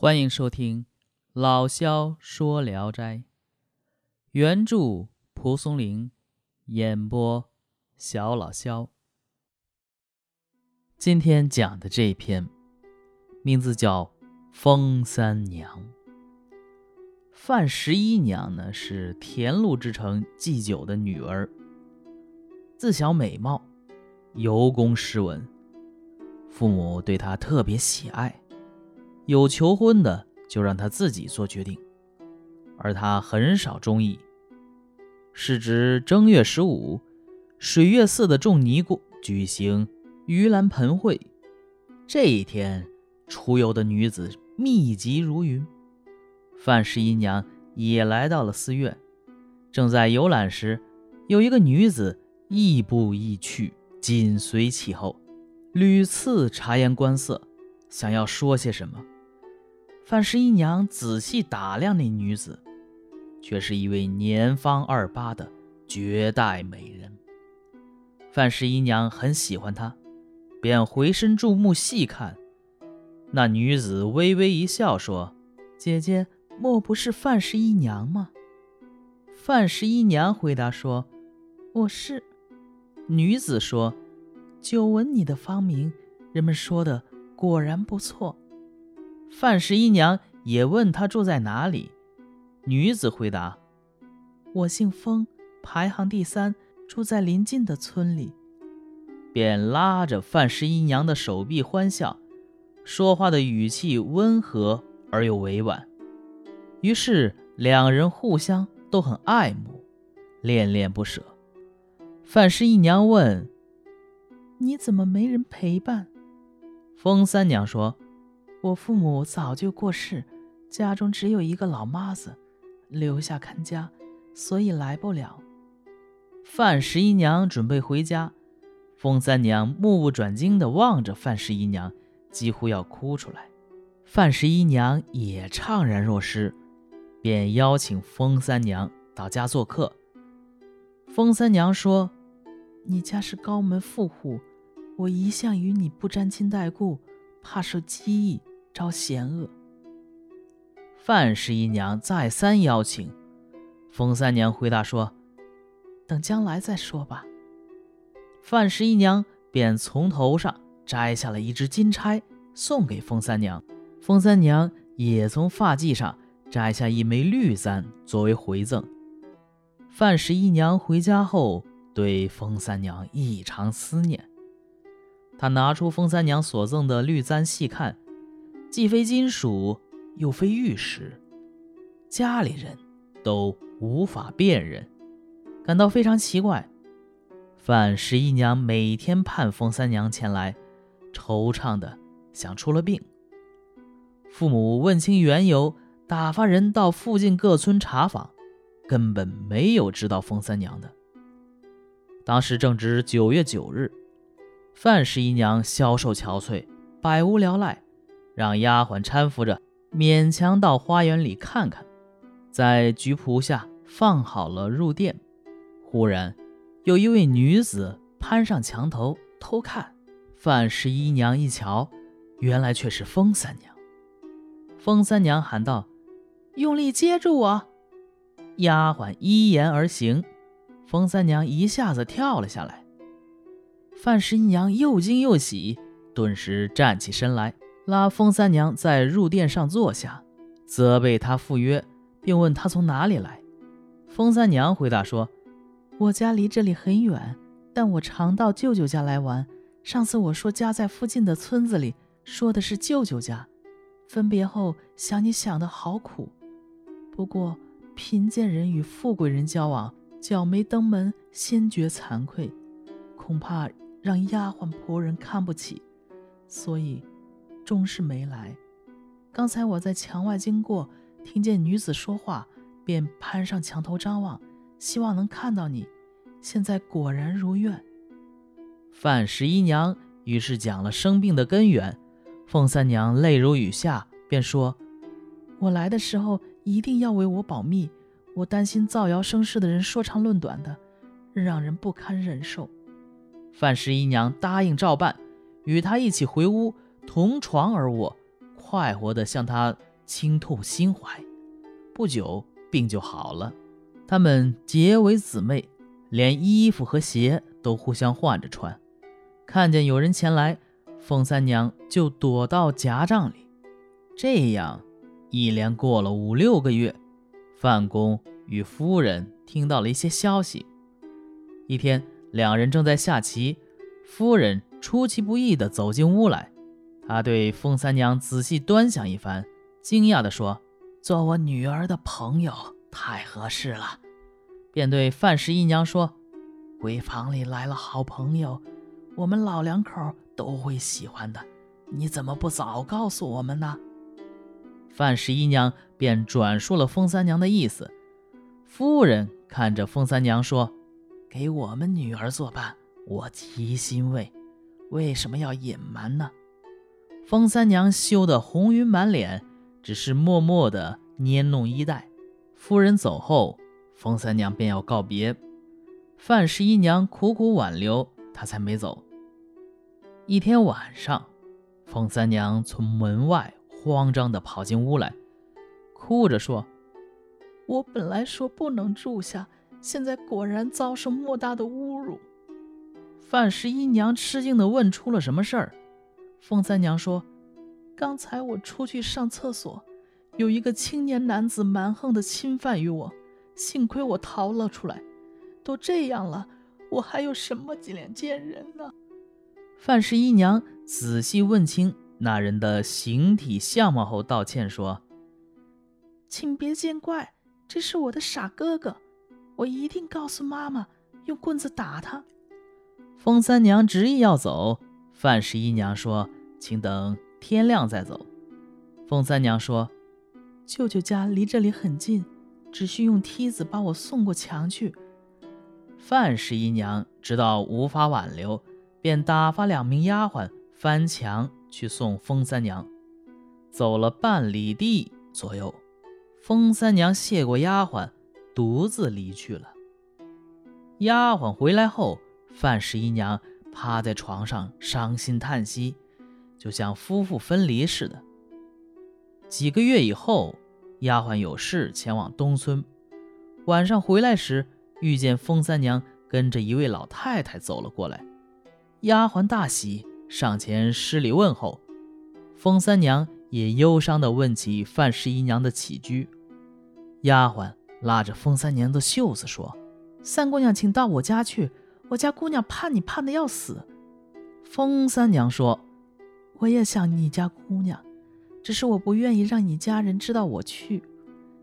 欢迎收听老萧说《聊斋》，原著蒲松龄，演播小老萧。今天讲的这篇名字叫《风三娘》。范十一娘呢是田禄之城祭酒的女儿，自小美貌，尤工诗文，父母对她特别喜爱。有求婚的，就让他自己做决定，而他很少中意。是指正月十五，水月寺的众尼姑举行盂兰盆会。这一天，出游的女子密集如云。范十一娘也来到了寺院，正在游览时，有一个女子亦步亦趋，紧随其后，屡次察言观色，想要说些什么。范十一娘仔细打量那女子，却是一位年方二八的绝代美人。范十一娘很喜欢她，便回身注目细看。那女子微微一笑，说：“姐姐莫不是范十一娘吗？”范十一娘回答说：“我是。”女子说：“久闻你的芳名，人们说的果然不错。”范十一娘也问她住在哪里，女子回答：“我姓封，排行第三，住在邻近的村里。”便拉着范十一娘的手臂欢笑，说话的语气温和而又委婉。于是两人互相都很爱慕，恋恋不舍。范十一娘问：“你怎么没人陪伴？”封三娘说。我父母早就过世，家中只有一个老妈子，留下看家，所以来不了。范十一娘准备回家，封三娘目不转睛地望着范十一娘，几乎要哭出来。范十一娘也怅然若失，便邀请封三娘到家做客。封三娘说：“你家是高门富户，我一向与你不沾亲带故，怕受讥议。”招嫌恶。范十一娘再三邀请，封三娘回答说：“等将来再说吧。”范十一娘便从头上摘下了一只金钗，送给封三娘。封三娘也从发髻上摘下一枚绿簪作为回赠。范十一娘回家后，对封三娘异常思念。她拿出封三娘所赠的绿簪细看。既非金属，又非玉石，家里人都无法辨认，感到非常奇怪。范十一娘每天盼冯三娘前来，惆怅的想出了病。父母问清缘由，打发人到附近各村查访，根本没有知道冯三娘的。当时正值九月九日，范十一娘消瘦憔悴，百无聊赖。让丫鬟搀扶着，勉强到花园里看看，在菊圃下放好了入殿。忽然，有一位女子攀上墙头偷看。范十一娘一瞧，原来却是封三娘。封三娘喊道：“用力接住我！”丫鬟依言而行，封三娘一下子跳了下来。范十一娘又惊又喜，顿时站起身来。拉风三娘在入殿上坐下，责备她赴约，并问她从哪里来。风三娘回答说：“我家离这里很远，但我常到舅舅家来玩。上次我说家在附近的村子里，说的是舅舅家。分别后想你想的好苦。不过贫贱人与富贵人交往，脚没登门先觉惭愧，恐怕让丫鬟仆人看不起，所以。”终是没来。刚才我在墙外经过，听见女子说话，便攀上墙头张望，希望能看到你。现在果然如愿。范十一娘于是讲了生病的根源。凤三娘泪如雨下，便说：“我来的时候一定要为我保密，我担心造谣生事的人说长论短的，让人不堪忍受。”范十一娘答应照办，与他一起回屋。同床而卧，快活的向他倾吐心怀。不久，病就好了。他们结为姊妹，连衣服和鞋都互相换着穿。看见有人前来，凤三娘就躲到夹帐里。这样，一连过了五六个月，范公与夫人听到了一些消息。一天，两人正在下棋，夫人出其不意地走进屋来。他对凤三娘仔细端详一番，惊讶地说。做我女儿的朋友太合适了，便对范十一娘说：“闺房里来了好朋友，我们老两口都会喜欢的。你怎么不早告诉我们呢？”范十一娘便转述了风三娘的意思。夫人看着风三娘说：“给我们女儿作伴，我极欣慰。为什么要隐瞒呢？”风三娘羞得红云满脸。只是默默地捏弄衣带。夫人走后，风三娘便要告别。范十一娘苦苦挽留，她才没走。一天晚上，风三娘从门外慌张地跑进屋来，哭着说：“我本来说不能住下，现在果然遭受莫大的侮辱。”范十一娘吃惊地问：“出了什么事儿？”风三娘说。刚才我出去上厕所，有一个青年男子蛮横的侵犯于我，幸亏我逃了出来。都这样了，我还有什么脸见人呢？范十一娘仔细问清那人的形体相貌后，道歉说：“请别见怪，这是我的傻哥哥，我一定告诉妈妈，用棍子打他。”风三娘执意要走，范十一娘说：“请等。”天亮再走。凤三娘说：“舅舅家离这里很近，只需用梯子把我送过墙去。”范十一娘知道无法挽留，便打发两名丫鬟翻墙去送风三娘。走了半里地左右，风三娘谢过丫鬟，独自离去了。丫鬟回来后，范十一娘趴在床上伤心叹息。就像夫妇分离似的。几个月以后，丫鬟有事前往东村，晚上回来时遇见风三娘跟着一位老太太走了过来。丫鬟大喜，上前施礼问候。风三娘也忧伤地问起范十一娘的起居。丫鬟拉着风三娘的袖子说：“三姑娘，请到我家去，我家姑娘盼你盼得要死。”风三娘说。我也想你家姑娘，只是我不愿意让你家人知道我去。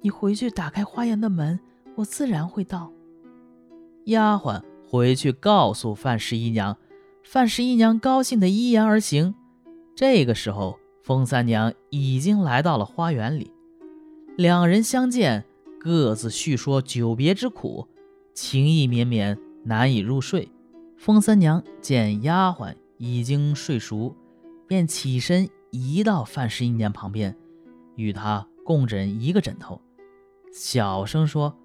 你回去打开花园的门，我自然会到。丫鬟回去告诉范十一娘，范十一娘高兴的依言而行。这个时候，风三娘已经来到了花园里，两人相见，各自叙说久别之苦，情意绵绵，难以入睡。风三娘见丫鬟已经睡熟。便起身移到范十一娘旁边，与她共枕一个枕头，小声说：“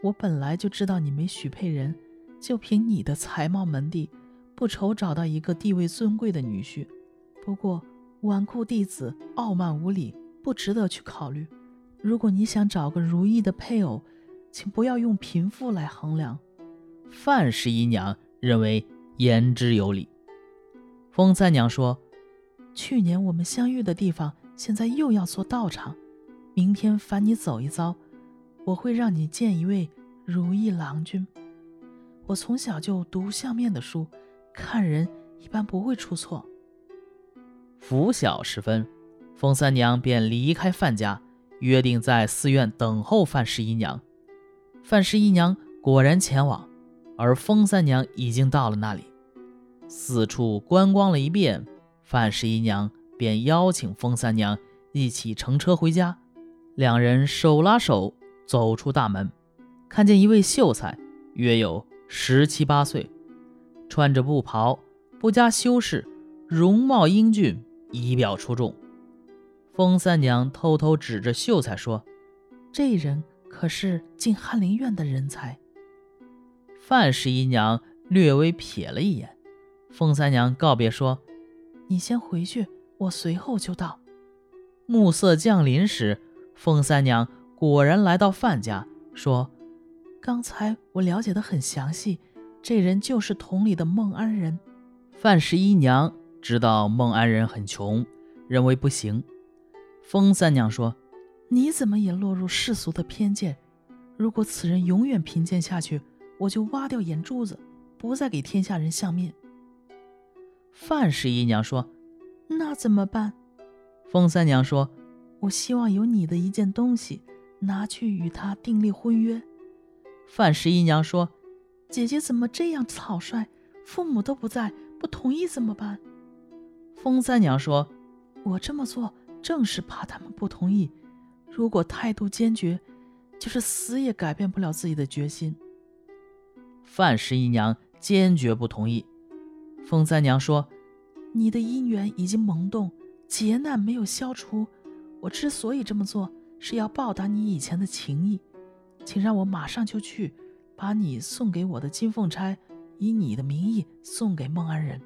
我本来就知道你没许配人，就凭你的才貌门第，不愁找到一个地位尊贵的女婿。不过纨绔弟子傲慢无礼，不值得去考虑。如果你想找个如意的配偶，请不要用贫富来衡量。”范十一娘认为言之有理。风三娘说：“去年我们相遇的地方，现在又要做道场。明天烦你走一遭，我会让你见一位如意郎君。我从小就读相面的书，看人一般不会出错。”拂晓时分，风三娘便离开范家，约定在寺院等候范十一娘。范十一娘果然前往，而风三娘已经到了那里。四处观光了一遍，范十一娘便邀请风三娘一起乘车回家。两人手拉手走出大门，看见一位秀才，约有十七八岁，穿着布袍，不加修饰，容貌英俊，仪表出众。风三娘偷偷指着秀才说：“这人可是进翰林院的人才。”范十一娘略微瞥了一眼。凤三娘告别说：“你先回去，我随后就到。”暮色降临时，风三娘果然来到范家，说：“刚才我了解的很详细，这人就是桶里的孟安仁。”范十一娘知道孟安仁很穷，认为不行。风三娘说：“你怎么也落入世俗的偏见？如果此人永远贫贱下去，我就挖掉眼珠子，不再给天下人相面。”范十一娘说：“那怎么办？”封三娘说：“我希望有你的一件东西，拿去与他订立婚约。”范十一娘说：“姐姐怎么这样草率？父母都不在，不同意怎么办？”封三娘说：“我这么做正是怕他们不同意。如果态度坚决，就是死也改变不了自己的决心。”范十一娘坚决不同意。凤三娘说：“你的姻缘已经萌动，劫难没有消除。我之所以这么做，是要报答你以前的情谊，请让我马上就去，把你送给我的金凤钗，以你的名义送给孟安仁。”